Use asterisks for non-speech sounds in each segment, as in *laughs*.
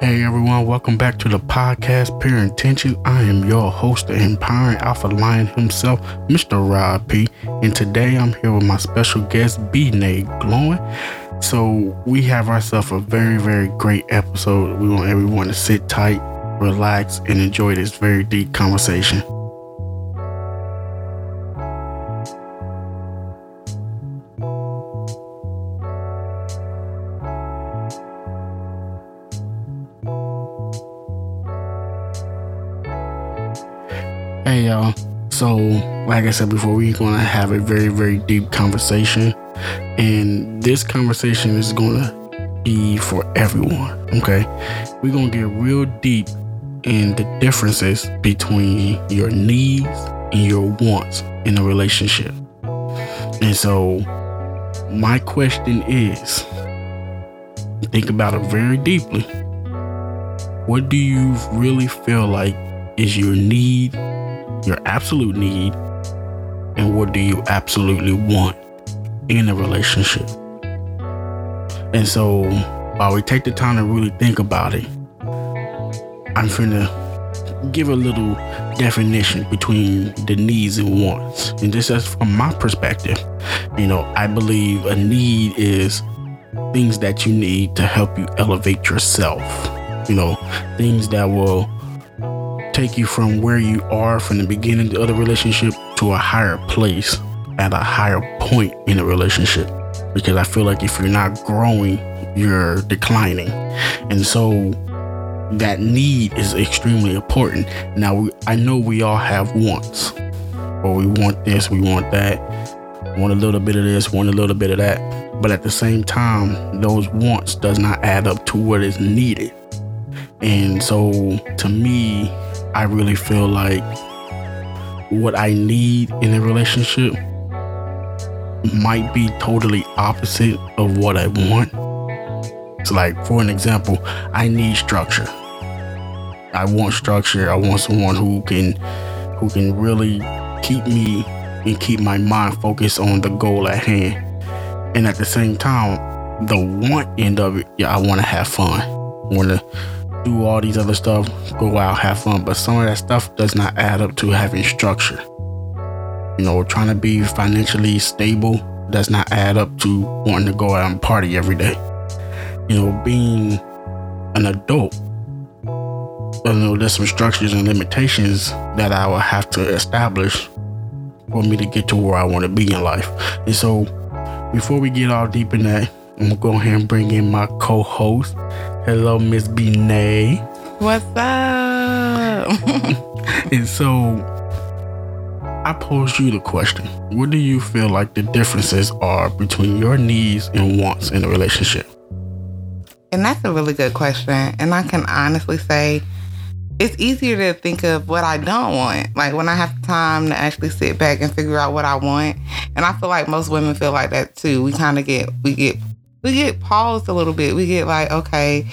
Hey everyone, welcome back to the podcast Pure Intention. I am your host, the empowering alpha lion himself, Mr. Rod P. And today I'm here with my special guest, B Nate Glowing. So we have ourselves a very, very great episode. We want everyone to sit tight, relax, and enjoy this very deep conversation. Like I said before, we're gonna have a very, very deep conversation, and this conversation is gonna be for everyone. Okay, we're gonna get real deep in the differences between your needs and your wants in a relationship. And so, my question is think about it very deeply. What do you really feel like is your need your absolute need and what do you absolutely want in a relationship. And so while we take the time to really think about it, I'm finna give a little definition between the needs and wants. And this is from my perspective. You know, I believe a need is things that you need to help you elevate yourself. You know, things that will take you from where you are from the beginning of the relationship to a higher place at a higher point in a relationship. Because I feel like if you're not growing, you're declining. And so that need is extremely important. Now, we, I know we all have wants, or we want this, we want that, want a little bit of this, want a little bit of that. But at the same time, those wants does not add up to what is needed. And so to me, I really feel like what I need in a relationship might be totally opposite of what I want. So, like, for an example, I need structure. I want structure. I want someone who can who can really keep me and keep my mind focused on the goal at hand. And at the same time, the want end of it, yeah, I want to have fun. Want to do all these other stuff, go out, have fun. But some of that stuff does not add up to having structure. You know, trying to be financially stable does not add up to wanting to go out and party every day. You know, being an adult, you know, there's some structures and limitations that I will have to establish for me to get to where I want to be in life. And so, before we get all deep in that, I'm gonna go ahead and bring in my co-host, Hello, Miss BeeNay. What's up? *laughs* and so I pose you the question What do you feel like the differences are between your needs and wants in a relationship? And that's a really good question. And I can honestly say it's easier to think of what I don't want. Like when I have time to actually sit back and figure out what I want. And I feel like most women feel like that too. We kind of get, we get we get paused a little bit. We get like, okay,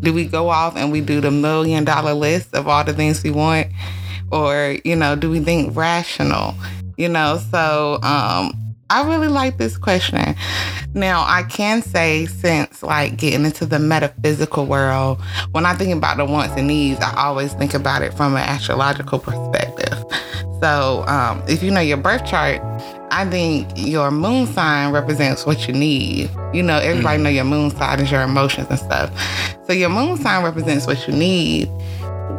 do we go off and we do the million dollar list of all the things we want? Or, you know, do we think rational? You know, so um I really like this question. Now, I can say since like getting into the metaphysical world, when I think about the wants and needs, I always think about it from an astrological perspective. So, um, if you know your birth chart, I think your moon sign represents what you need. You know, everybody mm. know your moon sign is your emotions and stuff. So your moon sign represents what you need,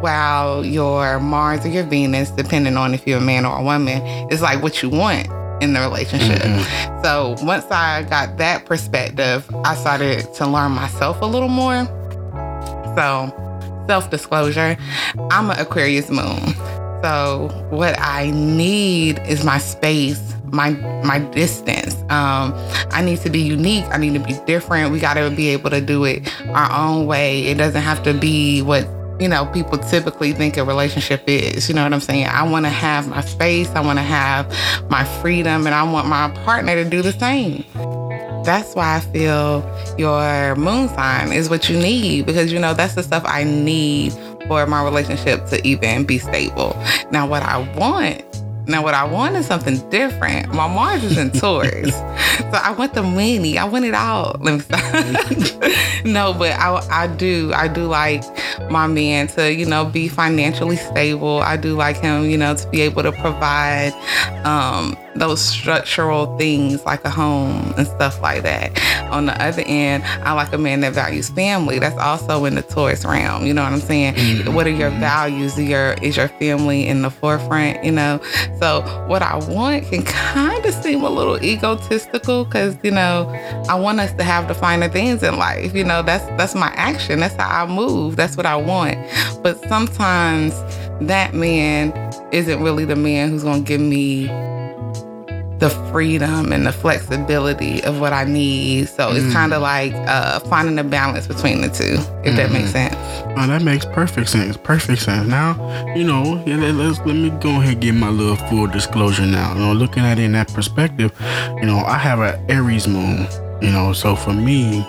while your Mars or your Venus, depending on if you're a man or a woman, is like what you want in the relationship. Mm-hmm. So once I got that perspective, I started to learn myself a little more. So self disclosure, I'm an Aquarius moon. So what I need is my space my my distance. Um, I need to be unique. I need to be different. We got to be able to do it our own way. It doesn't have to be what you know people typically think a relationship is. You know what I'm saying? I want to have my space. I want to have my freedom, and I want my partner to do the same. That's why I feel your moon sign is what you need because you know that's the stuff I need for my relationship to even be stable. Now, what I want Now, what I want is something different. My Mars is in Taurus. *laughs* so I want the money. I want it all. Let me stop. *laughs* no, but I, I do. I do like my man to, you know, be financially stable. I do like him, you know, to be able to provide um, those structural things like a home and stuff like that. On the other end, I like a man that values family. That's also in the Taurus realm. You know what I'm saying? Mm-hmm. What are your values? Your is your family in the forefront? You know. So what I want can kind of seem a little egotistical because you know I want us to have the finer things in life. You know that's that's my action. That's how I move. That's what I want. But sometimes that man isn't really the man who's gonna give me the freedom and the flexibility of what I need. So it's mm. kind of like uh, finding a balance between the two, if mm. that makes mm-hmm. sense. Oh, that makes perfect sense. Perfect sense. Now, you know, let's let me go ahead and give my little full disclosure now. You know, looking at it in that perspective, you know, I have an Aries moon. You know, so for me,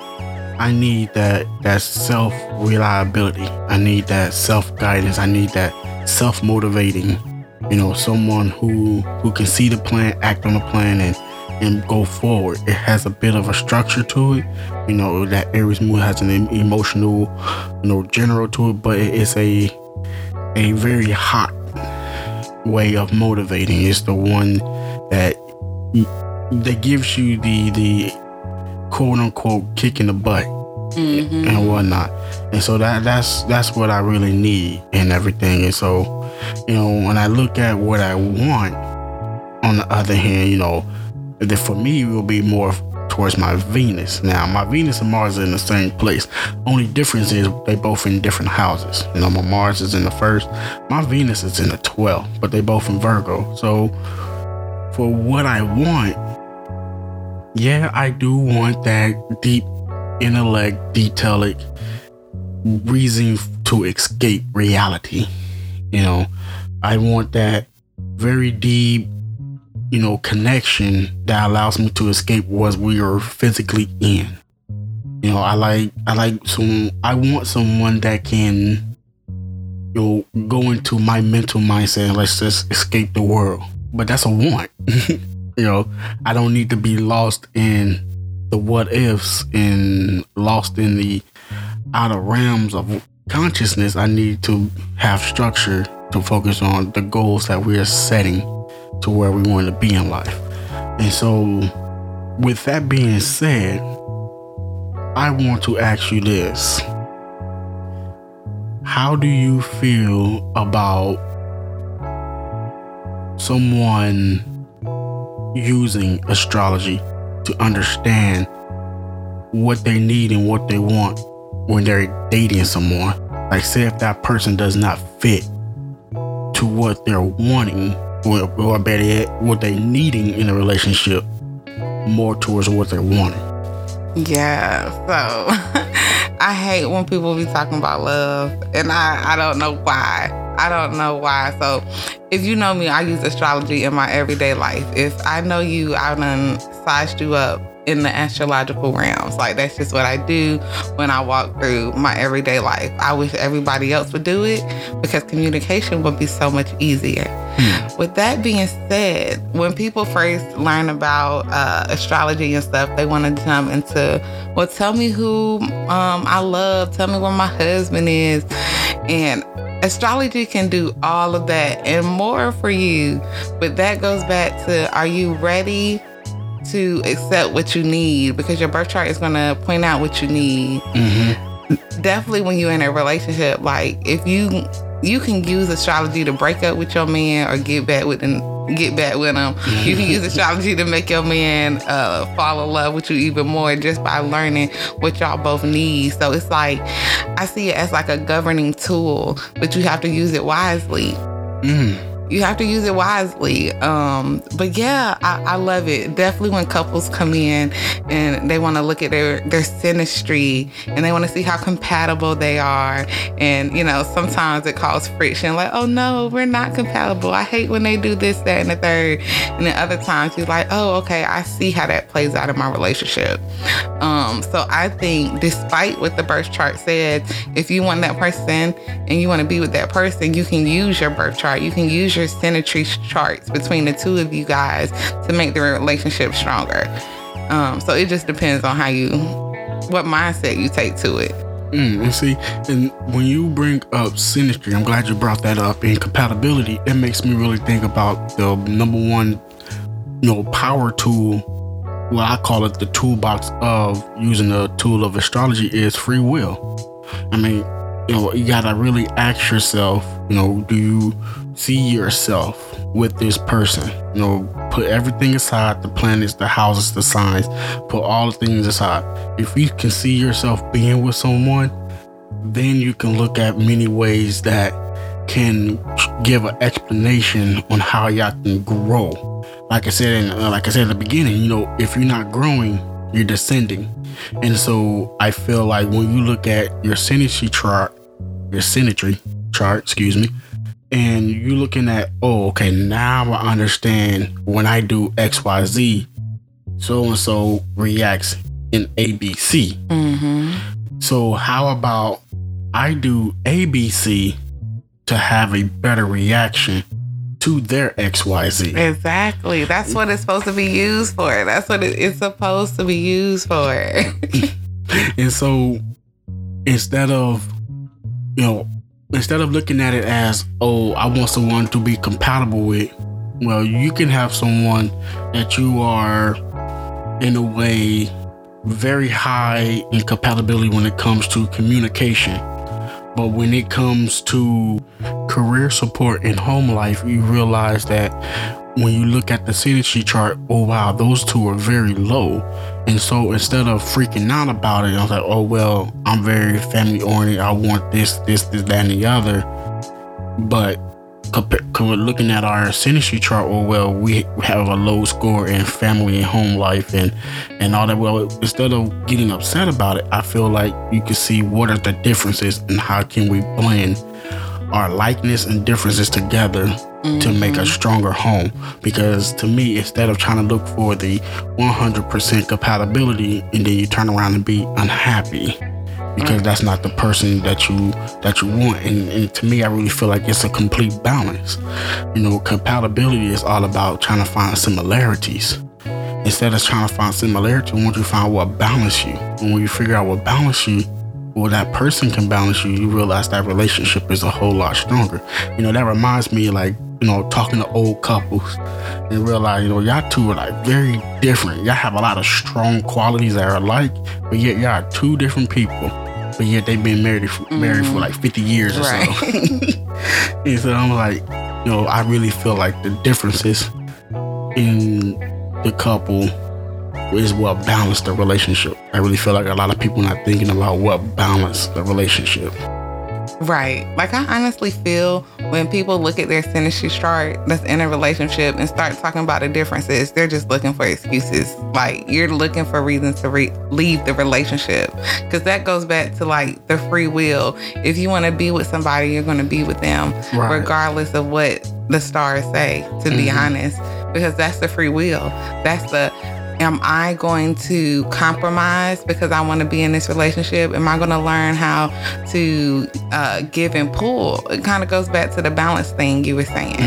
I need that that self reliability. I need that self guidance. I need that self motivating you know, someone who who can see the plan, act on the plan, and and go forward. It has a bit of a structure to it. You know, that Aries moon has an emotional, you know, general to it, but it's a a very hot way of motivating. It's the one that that gives you the the quote unquote kick in the butt mm-hmm. and whatnot. And so that that's that's what I really need and everything. And so you know, when I look at what I want, on the other hand, you know, that for me it will be more towards my Venus. Now, my Venus and Mars are in the same place. Only difference is they both in different houses. You know, my Mars is in the first, my Venus is in the 12th, but they both in Virgo. So, for what I want, yeah, I do want that deep intellect, detailed reason to escape reality. You know, I want that very deep, you know, connection that allows me to escape what we are physically in. You know, I like I like some I want someone that can you know go into my mental mindset and let's just escape the world. But that's a want. *laughs* you know, I don't need to be lost in the what ifs and lost in the outer realms of consciousness, I need to have structure to focus on the goals that we are setting to where we want to be in life. And so, with that being said, I want to ask you this How do you feel about someone using astrology to understand what they need and what they want when they're dating someone. Like, say if that person does not fit to what they're wanting, or, or better yet, what they're needing in a relationship, more towards what they're wanting. Yeah, so *laughs* I hate when people be talking about love, and I, I don't know why. I don't know why. So, if you know me, I use astrology in my everyday life. If I know you, I done sized you up in the astrological realms. Like that's just what I do when I walk through my everyday life. I wish everybody else would do it because communication would be so much easier. Hmm. With that being said, when people first learn about uh, astrology and stuff, they want to jump into, well, tell me who um, I love, tell me where my husband is. And astrology can do all of that and more for you. But that goes back to are you ready to accept what you need because your birth chart is going to point out what you need. Mm-hmm. Definitely when you're in a relationship, like if you you can use astrology to break up with your man or get back with them get back with him. You can use astrology to make your man uh, fall in love with you even more just by learning what y'all both need. So it's like I see it as like a governing tool, but you have to use it wisely. Mm you have to use it wisely. Um, but yeah, I, I, love it. Definitely when couples come in and they want to look at their their synastry and they want to see how compatible they are. And you know, sometimes it causes friction. Like, oh no, we're not compatible. I hate when they do this, that, and the third. And then other times you're like, oh, okay, I see how that plays out in my relationship. Um, so I think, despite what the birth chart said, if you want that person and you want to be with that person, you can use your birth chart. You can use your charts between the two of you guys to make the relationship stronger. Um, so it just depends on how you, what mindset you take to it. Mm, and see, and when you bring up synastry, I'm glad you brought that up. And compatibility, it makes me really think about the number one, you know, power tool. Well, I call it the toolbox of using the tool of astrology is free will. I mean, you know, you gotta really ask yourself, you know, do you see yourself with this person? You know, put everything aside the planets, the houses, the signs, put all the things aside. If you can see yourself being with someone, then you can look at many ways that can give an explanation on how y'all can grow. Like I said, in, uh, like I said at the beginning, you know, if you're not growing, you're descending. And so I feel like when you look at your synastry chart, your synastry chart, excuse me, and you looking at, oh, okay, now I understand when I do XYZ, so and so reacts in ABC. Mm-hmm. So how about I do ABC to have a better reaction to their XYZ? Exactly. That's what it's supposed to be used for. That's what it's supposed to be used for. *laughs* And so instead of, you know, instead of looking at it as, oh, I want someone to be compatible with, well, you can have someone that you are, in a way, very high in compatibility when it comes to communication. But when it comes to career support and home life, you realize that when you look at the synergy chart, oh wow, those two are very low. And so instead of freaking out about it, I was like, oh well, I'm very family oriented. I want this, this, this, that, and the other. But looking at our synergy chart, oh well, we have a low score in family and home life and and all that. Well, instead of getting upset about it, I feel like you can see what are the differences and how can we blend our likeness and differences together to make a mm-hmm. stronger home. Because to me, instead of trying to look for the 100% compatibility and then you turn around and be unhappy because that's not the person that you that you want. And, and to me, I really feel like it's a complete balance. You know, compatibility is all about trying to find similarities. Instead of trying to find similarity, once you find what balance you. And when you figure out what balance you, well, that person can balance you, you realize that relationship is a whole lot stronger. You know, that reminds me like, you know, talking to old couples and realize, you know, y'all two are like very different. Y'all have a lot of strong qualities that are alike, but yet y'all are two different people. But yet they've been married for, married for mm-hmm. like 50 years or so. *laughs* *laughs* and so I'm like, you know, I really feel like the differences in the couple is what balanced the relationship. I really feel like a lot of people not thinking about what balanced the relationship. Right. Like I honestly feel when people look at their synergy chart that's in a relationship and start talking about the differences, they're just looking for excuses. Like you're looking for reasons to re- leave the relationship. Cuz that goes back to like the free will. If you want to be with somebody, you're going to be with them Right. regardless of what the stars say, to be Mhm. honest, because that's the free will. That's the am I going to compromise because I want to be in this relationship? Am I going to learn how to uh, give and pull? It kind of goes back to the balance thing you were saying.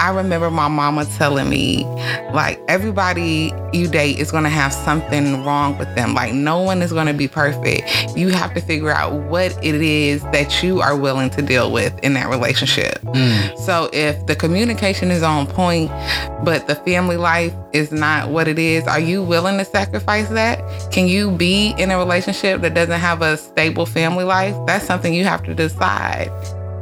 I remember my mama telling me, like, everybody you date is going to have something wrong with them. Like, no one is going to be perfect. You have to figure out what it is that you are willing to deal with in that relationship. Mm. So if the communication is on point, but the family life is not what it is, are you willing to sacrifice that? Can you be in a relationship that doesn't have a stable family life? That's something you have to decide.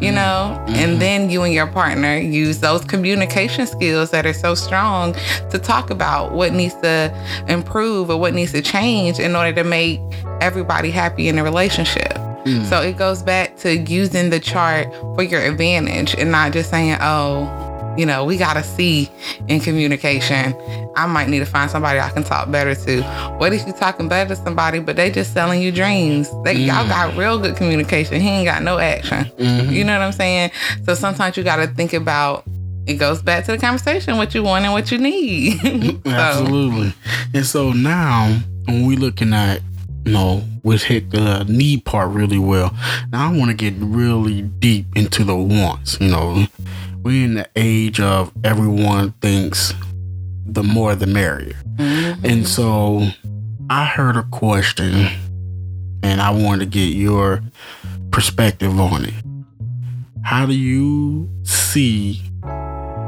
You know, and then you and your partner use those communication skills that are so strong to talk about what needs to improve or what needs to change in order to make everybody happy in the relationship. Mm. So it goes back to using the chart for your advantage and not just saying, oh, you know, we got to see in communication. I might need to find somebody I can talk better to. What if you talking better to somebody, but they just selling you dreams? They y'all got real good communication. He ain't got no action. Mhm. You know what I'm saying? So sometimes you got to think about. It goes back to the conversation: what you want and what you need. *laughs* so, Absolutely. And so now, when we looking at, you know, we hit the need part really well. Now I want to get really deep into the wants. You know, we're in the age of everyone thinks the more the merrier. Mhm. And so I heard a question and I wanted to get your perspective on it. How do you see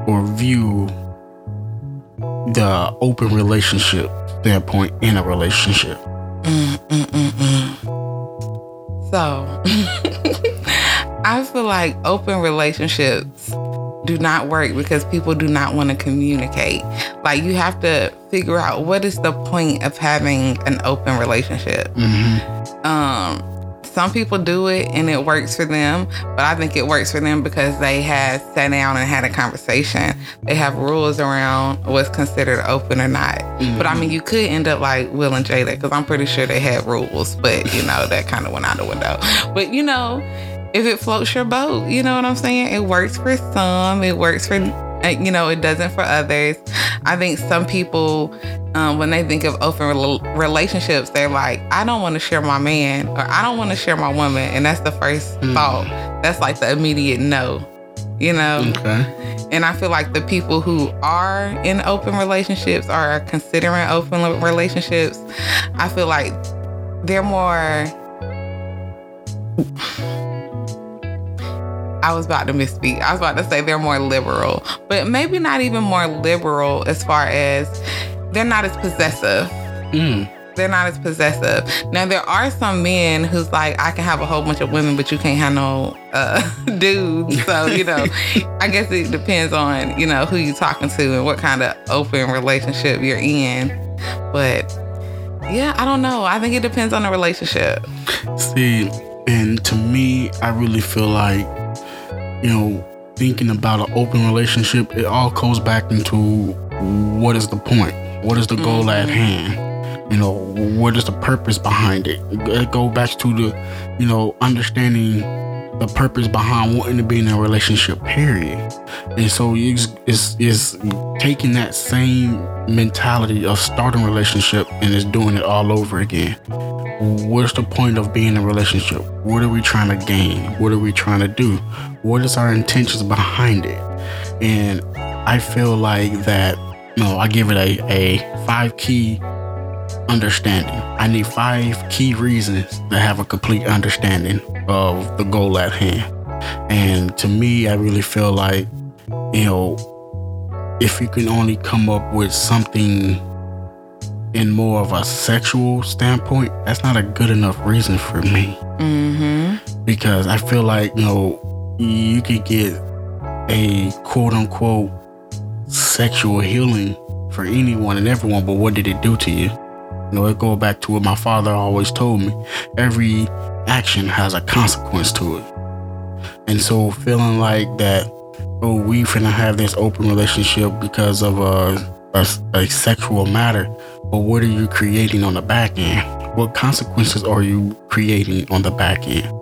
or view the open relationship standpoint in a relationship? Mm, mm, mm. So, *laughs* I feel like open relationships do not work because people do not want to communicate. Like, you have to figure out what is the point of having an open relationship. Mm-hmm. Um, some people do it and it works for them, but I think it works for them because they have sat down and had a conversation. They have rules around what's considered open or not. But I mean, you could end up like Will and Jada because I'm pretty sure they had rules, but you know, that kind of went out the window. But you know, if it floats your boat, you know what I'm saying? It works for some, it works for, uh, you know, it doesn't for others. I think some people, um, when they think of open rel- relationships, they're like, I don't want to share my man or I don't want to share my woman. And that's the first Mm. thought. That's like the immediate no, you know? Okay. And I feel like the people who are in open relationships or are considering open relationships, I feel like they're more. I was about to misspeak. I was about to say they're more liberal, but maybe not even more liberal as far as they're not as possessive Mm. they're not as possessive. Now there are some men who's like, I can have a whole bunch of women, but you can't have no uh, *laughs* dudes. So you know, I guess it depends on you know who you're talking to and what kind of open relationship you're in. But yeah, I don't know. I think it depends on the relationship. See, and to me, I really feel like, you know, thinking about an open relationship, it all goes back into what is the point? What is the goal at mm-hmm. hand? You know, what is the purpose behind it? It go back to the, you know, understanding the purpose behind wanting to be in a relationship, period. And so it's, it's, it's taking that same mentality of starting a relationship and it's doing it all over again what's the point of being in a relationship? What are we trying to gain? What are we trying to do? What is our intentions behind it? And I feel like that, you know, I give it a, a five key understanding. I need five key reasons to have a complete understanding of the goal at hand. And to me, I really feel like, you know, if you can only come up with something in more of a sexual standpoint, that's not a good enough reason for me. Mm-hmm. Because I feel like, you know, you could get a quote unquote sexual healing for anyone and everyone, but what did it do to you? You know, it go back to what my father always told me. Every action has a consequence to it. And so feeling like that, oh, we finna have this open relationship because of a, a, a sexual matter, but what are you creating on the back end? What consequences are you creating on the back end?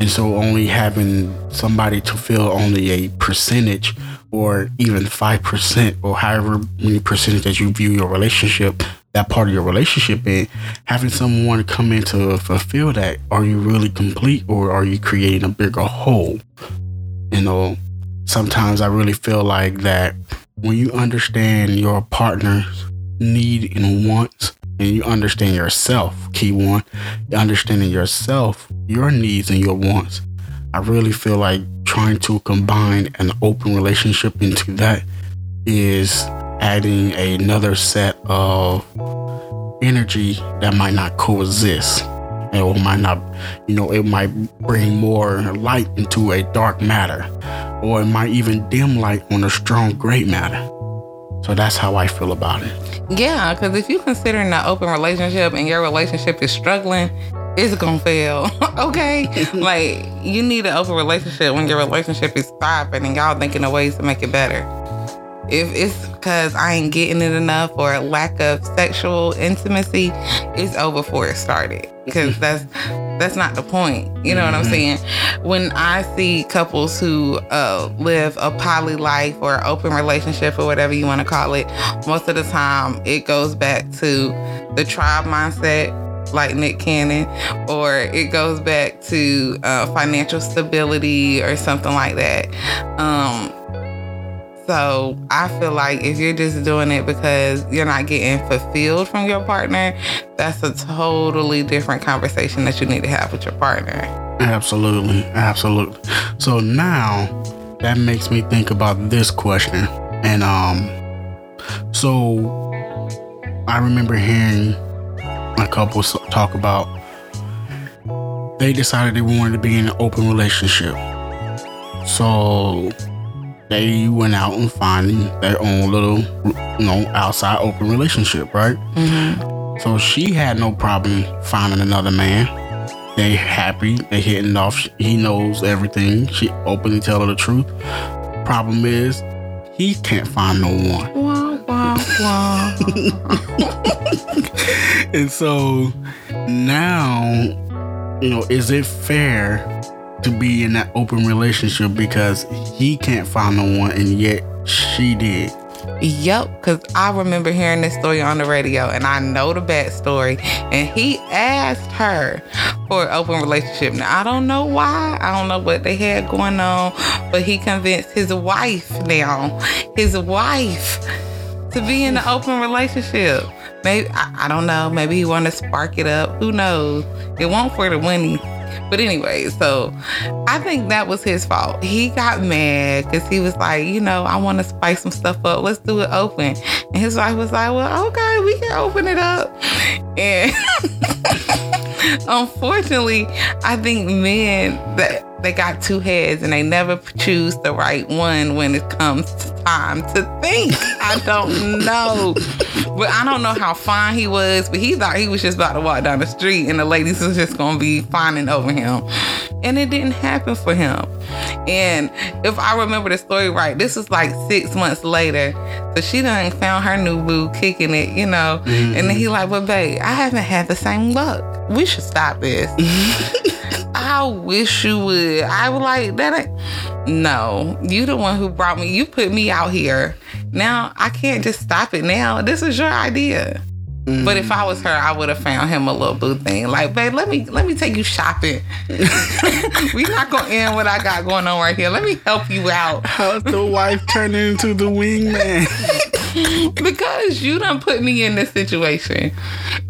And so only having somebody to feel only a percentage or even 5% or however many percentage that you view your relationship, that part of your relationship in, having someone come in to fulfill that, are you really complete or are you creating a bigger whole? You know, sometimes I really feel like that when you understand your partner's need and wants and you understand yourself, key one, understanding yourself, your needs and your wants. I really feel like trying to combine an open relationship into that is adding another set of energy that might not coexist. Or might not, you know, it might bring more light into a dark matter, or it might even dim light on a strong gray matter. So that's how I feel about it. Yeah, because if you're considering an open relationship and your relationship is struggling, it's gonna fail. *laughs* okay? *laughs* like you need an open relationship when your relationship is thriving and y'all thinking of ways to make it better. If it's because I ain't getting it enough or lack of sexual intimacy, it's over before it started. Because *laughs* that's that's not the point. You know what I'm saying? When I see couples who uh, live a poly life or open relationship or whatever you want to call it, most of the time it goes back to the tribe mindset like Nick Cannon, or it goes back to uh, financial stability or something like that. Um, So I feel like if you're just doing it because you're not getting fulfilled from your partner, that's a totally different conversation that you need to have with your partner. Absolutely. Absolutely. So now that makes me think about this question. And um so I remember hearing a couple talk about they decided they wanted to be in an open relationship. So they went out and finding their own little, you know, outside open relationship, right? Mm-hmm. So she had no problem finding another man. They happy, they hitting off. He knows everything. She openly tell her the truth. Problem is, he can't find no one. Wah, wah, wah. *laughs* and so now, you know, is it fair to be in that open relationship because he can't find no one and yet she did. Yep, because I remember hearing this story on the radio and I know the backstory. And he asked her for an open relationship. Now, I don't know why. I don't know what they had going on, but he convinced his wife now, his wife, to be in an open relationship. Maybe, I, I don't know. Maybe he wanted to spark it up. Who knows? It won't for the money. But anyway, so I think that was his fault. He got mad because he was like, you know, I want to spice some stuff up. Let's do it open. And his wife was like, well, okay, we can open it up. And *laughs* unfortunately, I think men that they got two heads and they never choose the right one when it comes to time to think. I don't know. But I don't know how fine he was, but he thought he was just about to walk down the street and the ladies was just gonna be fawning over him. And it didn't happen for him. And if I remember the story right, this was like six months later. So she done found her new boo kicking it, you know. Mm-hmm. And then he like, well, babe, I haven't had the same luck. We should stop this. *laughs* I wish you would. I was like, that ain't no. You the one who brought me. You put me out here. Now I can't just stop it now. This is your idea. Mm. But if I was her, I would have found him a little boo thing. Like, babe, let me let me take you shopping. *laughs* we not gonna end what I got going on right here. Let me help you out. How's the wife turning into the wingman? *laughs* because you done put me in this situation.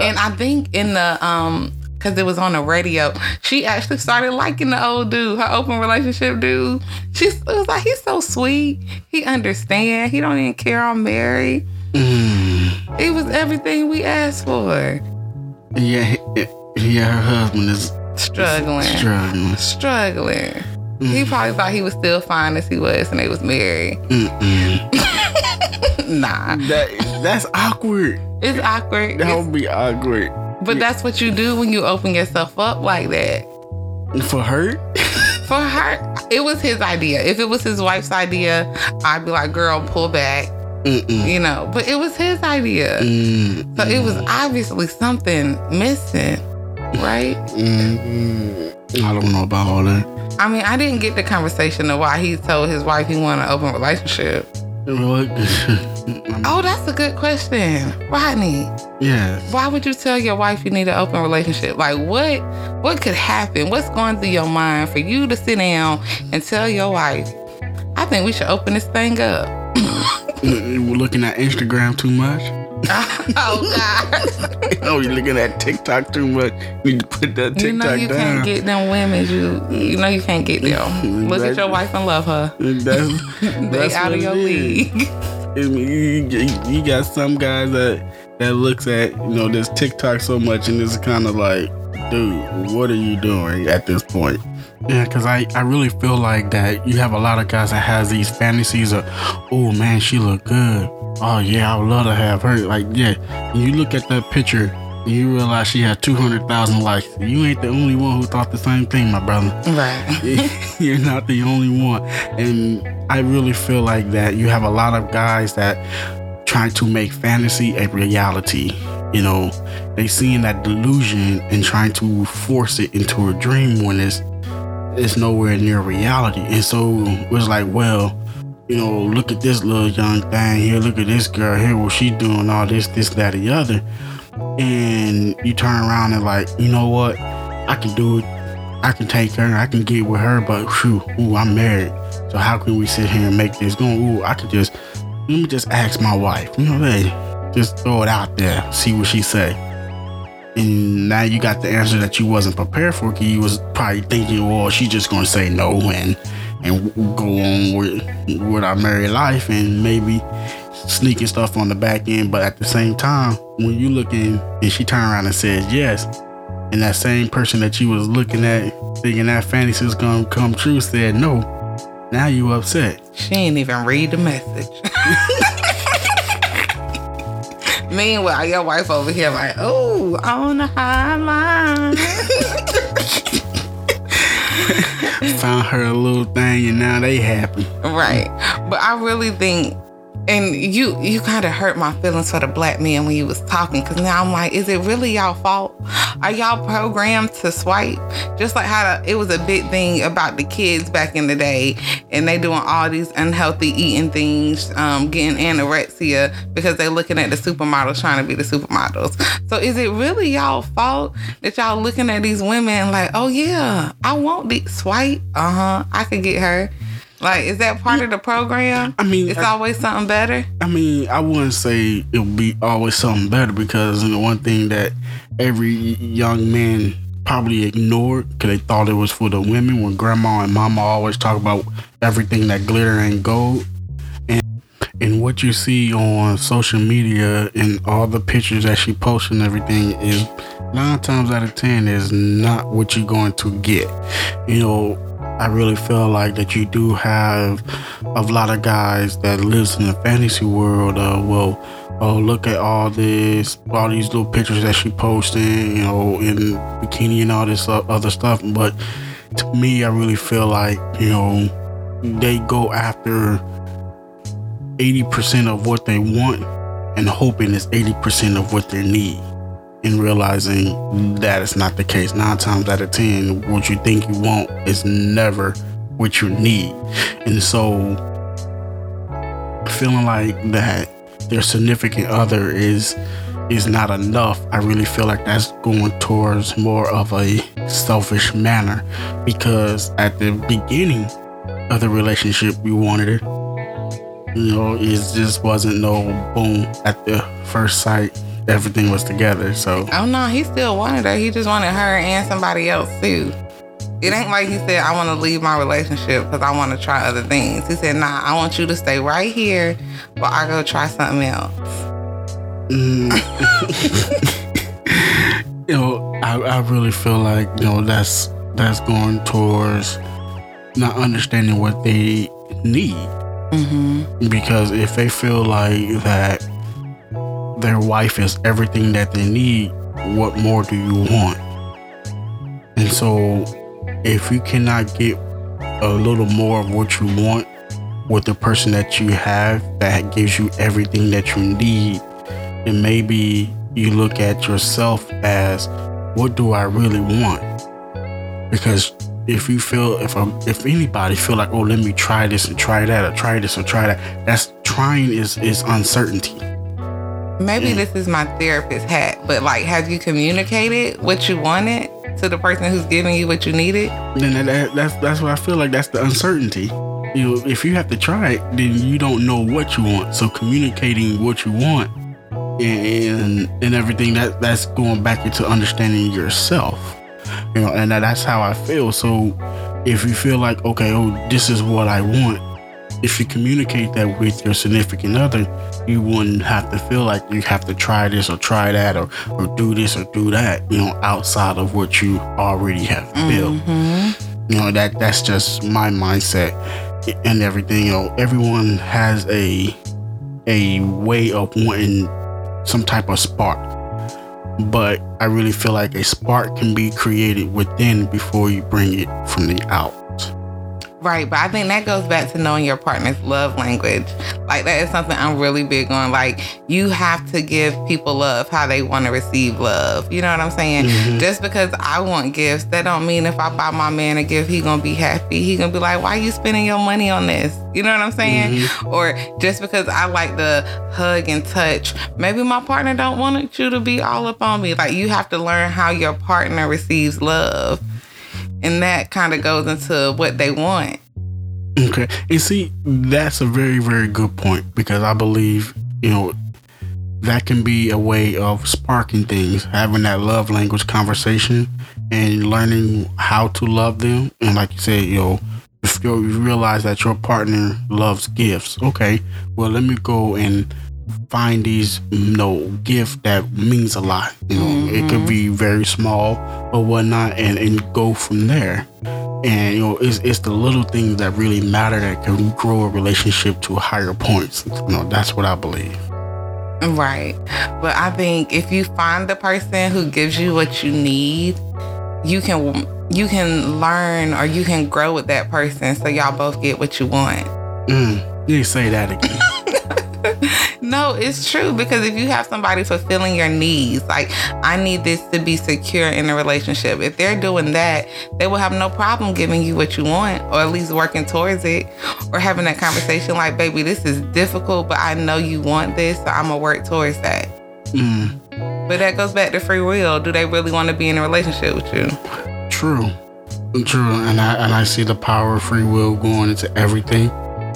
And I think in the um because it was on the radio. She actually started liking the old dude, her open relationship dude. She was like, he's so sweet. He understand. He don't even care I'm married. Mm. It was everything we asked for. Yeah, yeah. Her husband is struggling, struggling, struggling. Mm. He probably thought he was still fine as he was, and they was married. *laughs* nah, that that's awkward. It's awkward. That would be awkward. But that's what you do when you open yourself up like that. For her? For her, it was his idea. If it was his wife's idea, I'd be like, girl, pull back. Mm-mm. You know, but it was his idea. Mm-mm. So it was obviously something missing, right? Mm-mm. I don't know about all that. I mean, I didn't get the conversation of why he told his wife he wanted an open relationship. *laughs* oh, that's a good question, Rodney. Yeah. Why would you tell your wife you need an open relationship? Like, what? What could happen? What's going through your mind for you to sit down and tell your wife, "I think we should open this thing up." *laughs* We're looking at Instagram too much. *laughs* oh God! *laughs* oh, you're looking at TikTok too much. You need to put that TikTok down. You know you down. can't get them women. You you know you can't get them. *laughs* Look at your wife and love her. That's, they that's out of your league. I mean, you, you got some guys that that looks at you know this TikTok so much and it's kind of like, dude, what are you doing at this point? Yeah, because I, I really feel like that you have a lot of guys that has these fantasies of, oh man, she look good. Oh yeah, I would love to have her. Like yeah, you look at that picture, you realize she had two hundred thousand likes. You ain't the only one who thought the same thing, my brother. Right. *laughs* You're not the only one, and I really feel like that you have a lot of guys that trying to make fantasy a reality. You know, they seeing that delusion and trying to force it into a dream when it's it's nowhere near reality. And so it's like, well, you know, look at this little young thing here, look at this girl here, what she doing, all this, this, that, the other. And you turn around and like, you know what? I can do it. I can take her, I can get with her, but whew, ooh, I'm married. So how can we sit here and make this go? Ooh, I could just let me just ask my wife. You know, hey, just throw it out there, see what she say. And now you got the answer that you wasn't prepared for. You was probably thinking, well, she's just gonna say no and and go on with with our married life and maybe sneaking stuff on the back end. But at the same time, when you looking and she turned around and says yes, and that same person that you was looking at thinking that fantasy was gonna come true said no, now you upset. She ain't even read the message. *laughs* Meanwhile, your wife over here like, oh, i on the high line. *laughs* *laughs* Found her a little thing and now they happy. right. But I really think and you you kind of hurt my feelings for the black man when you was talking because now i'm like is it really y'all fault? Are y'all programmed to swipe? Just like how it was a big thing about the kids back in the day and they doing all these unhealthy eating things um, getting anorexia because they looking at the supermodels trying to be the supermodels. So is it really y'all fault that y'all looking at these women like oh yeah i want the swipe? Uh-huh i could get her like, is that part of the program? I mean, it's I- always something better. I mean, I wouldn't say it would be always something better because you know, one thing that every young man probably ignored because they thought it was for the women when grandma and mama always talk about everything that glitter and gold. And and what you see on social media and all the pictures that she posts and everything is nine times out of ten is not what you're going to get. You know, I really feel like that you do have a lot of guys that lives in the fantasy world. Uh, well, oh look at all this, all these little pictures that she posting, you know, in bikini and all this other stuff. But to me, I really feel like you know they go after eighty percent of what they want and hoping it's eighty percent of what they need. And realizing mm-hmm. that it's not the case. Nine times out of ten, what you think you want is never what you need. And so feeling like that their significant other is is not enough, I really feel like that's going towards more of a selfish manner because at the beginning of the relationship we wanted it. You know, it just wasn't no boom at the first sight. Everything was together. So Oh no, he still wanted her. He just wanted her and somebody else too. It ain't like he said, I want to leave my relationship because I want to try other things. He said, Nah, I want you to stay right here, but I go try something else. Mm. *laughs* you know, I, I really feel like you know that's that's going towards not understanding what they need. Mm-hmm. Because if they feel like that their wife is everything that they need, what more do you want? And so, if you cannot get a little more of what you want with the person that you have that gives you everything that you need, then maybe you look at yourself as what do I really want? Because if you feel if a, if anybody feel like oh let me try this and try that or try this or try that that's trying is is uncertainty Maybe Mm. this is my therapist hat, but like, have you communicated what you wanted to the person who's giving you what you needed? then that, that, that's that's what I feel like that's the uncertainty you know if you have to try it then you don't know what you want so communicating what you want and and everything that that's going back into understanding yourself you know and that, that's how I feel so if you feel like okay oh this is what I want if you communicate that with your significant other you wouldn't have to feel like you have to try this or try that or, or do this or do that you know outside of what you already have built. Mm-hmm. you know that that's just my mindset and everything you know. Everyone has a a way of wanting some type of spark. But i really feel like a spark can be created within before you bring it from the out Right, but I think that goes back to knowing your partner's love language. Like that is something I'm really big on. Like you have to give people love how they want to receive love. You know what I'm saying? Mhm. Just because I want gifts, that don't mean if I buy my man a gift, he gonna be happy. He gonna be like, "Why are you spending your money on this?" You know what I'm saying? Or just because I like the hug and touch, maybe my partner don't want you to be all up on me. Like you have to learn how your partner receives love. And that kind of goes into what they want. Okay. And see, that's a very, very good point because I believe, you know, that can be a way of sparking things, having that love language conversation and learning how to love them. And like you said, you know, if you realize that your partner loves gifts, okay, well, let me go and find these you know gift that means a lot you know. Mm-hmm. it could be very small or whatnot and and go from there. And you know it's, it's the little things that really matter that can grow a relationship to higher points you know. That's what i believe. Right. But i think if you find the person who gives you what you need you can you can learn or you can grow with that person so y'all both get what you want. Mm, you say that again *laughs* no, it's true because if you have somebody fulfilling your needs, like I need this to be secure in a relationship, if they're doing that, they will have no problem giving you what you want or at least working towards it or having that conversation like, baby, this is difficult, but I know you want this, so I'm gonna work towards that. Mm. But that goes back to free will. Do they really want to be in a relationship with you? True. True. And I and I see the power of free will going into everything.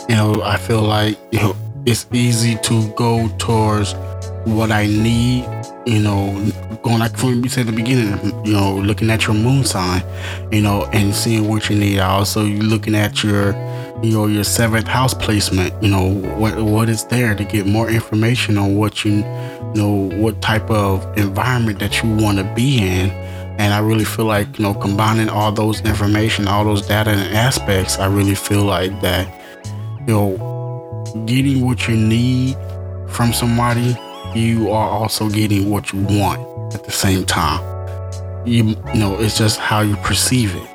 You know, I feel like, you know, it's easy to go towards what I need. You know, going like from you said at the beginning, you know, looking at your moon sign, you know, and seeing what you need. Also, you looking at your, you know, your seventh house placement. You know, what what is there to get more information on what you, you know, what type of environment that you want to be in. And I really feel like, you know, combining all those information, all those data and aspects, I really feel like that, you know, getting what you need from somebody, you are also getting what you want at the same time. You, you know, it's just how you perceive it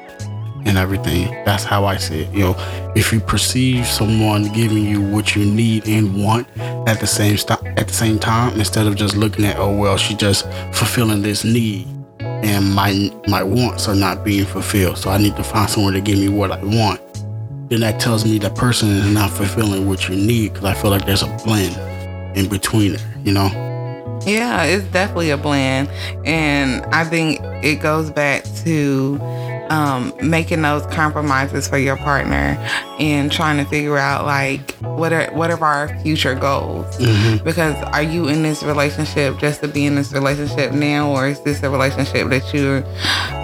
and everything. That's how I see it. You know, if you perceive someone giving you what you need and want at the same st- at the same time, instead of just looking at, oh well, she's just fulfilling this need, and my my wants are not being fulfilled, so I need to find someone to give me what I want then that tells me that person is not fulfilling what you need because I feel like there's a blend in between it, you know? Yeah, it's definitely a blend. And I think it goes back to um, making those compromises for your partner and trying to figure out like what are what are our future goals mm-hmm. because are you in this relationship just to be in this relationship now or is this a relationship that you're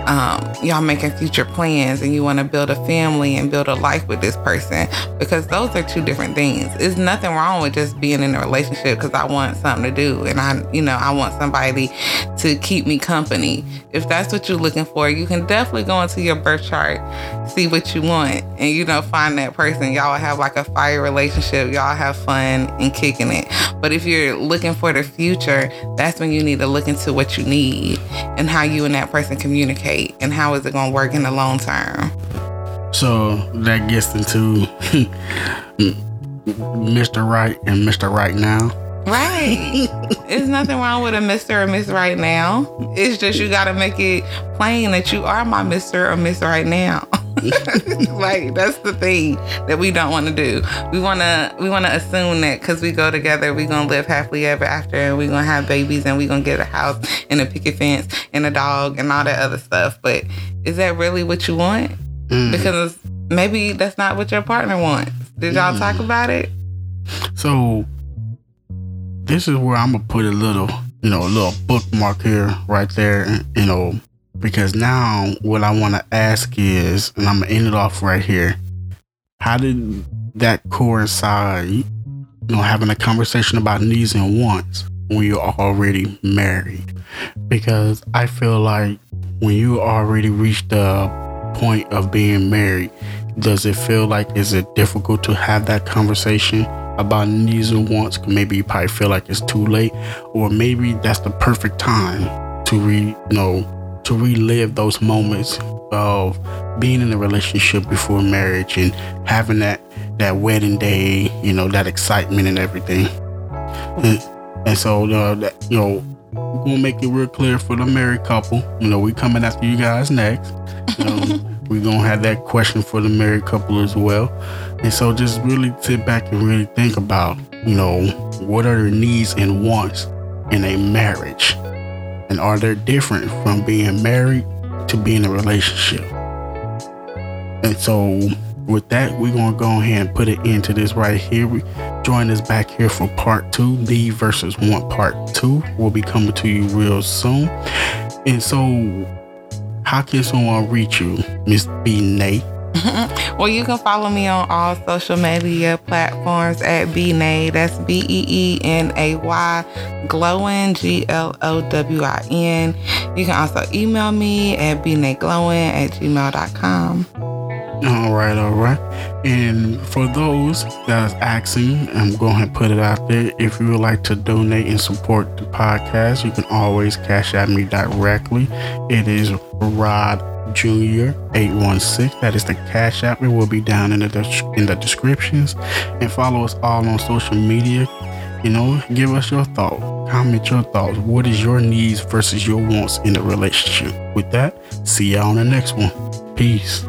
um, y'all making future plans and you want to build a family and build a life with this person because those are two different things. There's nothing wrong with just being in a relationship because i want something to do and i you know i want somebody to keep me company. If that's what you're looking for you can definitely go into your birth chart see what you want and you know find that person. Y'all have like a fire relationship. Y'all have fun and kicking it but if you're looking for the future that's when you need to look into what you need and how you and that person communicate and how is it going to work in the long term so that gets into *laughs* mr right and mr right now Right. There's nothing wrong with a Mr. or Miss right now. It's just you gotta make it plain that you are my Mr. or Miss right now. *laughs* *laughs* like that's the thing that we don't want to do. We wanna we wanna assume that because we go together, we gonna live happily ever after, and we gonna have babies, and we gonna get a house and a picket fence and a dog and all that other stuff. But is that really what you want? Mm. Because maybe that's not what your partner wants. Did y'all mm. talk about it? So this is where I'm gonna put a little, you know, a little bookmark here, right there, you know, because now what I want to ask is, and I'm gonna end it off right here. How did that coincide, you know, having a conversation about needs and wants when you're already married? Because I feel like when you already reached the point of being married, does it feel like is it difficult to have that conversation about needs and wants. Maybe you probably feel like it's too late, or maybe that's the perfect time to re, you know, to relive those moments of being in a relationship before marriage and having that that wedding day, you know, that excitement and everything. And, and so, uh, that, you know, we're gonna make it real clear for the married couple. You know, we coming after you guys next. Um, *laughs* we're gonna have that question for the married couple as well. And so just really sit back and really think about, you know, what are the needs and wants in a marriage? And are they different from being married to being in a relationship? And so with that, we're gonna go ahead and put it into this right here. We join us back here for part two. The versus one part two will be coming to you real soon. And so, how can someone reach you, Miss BeeNay? *laughs* well, you can follow me on all social media platforms at Beenay. That's B E E N A Y, Glowin, G L O W I N. You can also email me at bnaglowing at gmail.com. All right, all right. And for those that's asking, I'm going to put it out there. If you would like to donate and support the podcast, you can always Cash App me directly. It is Rod Junior 816. That is the cash app. It will be down in the in the descriptions. And follow us all on social media. You know, give us your thoughts. Comment your thoughts. What is your needs versus your wants in the relationship? With that, see y'all on the next one. Peace.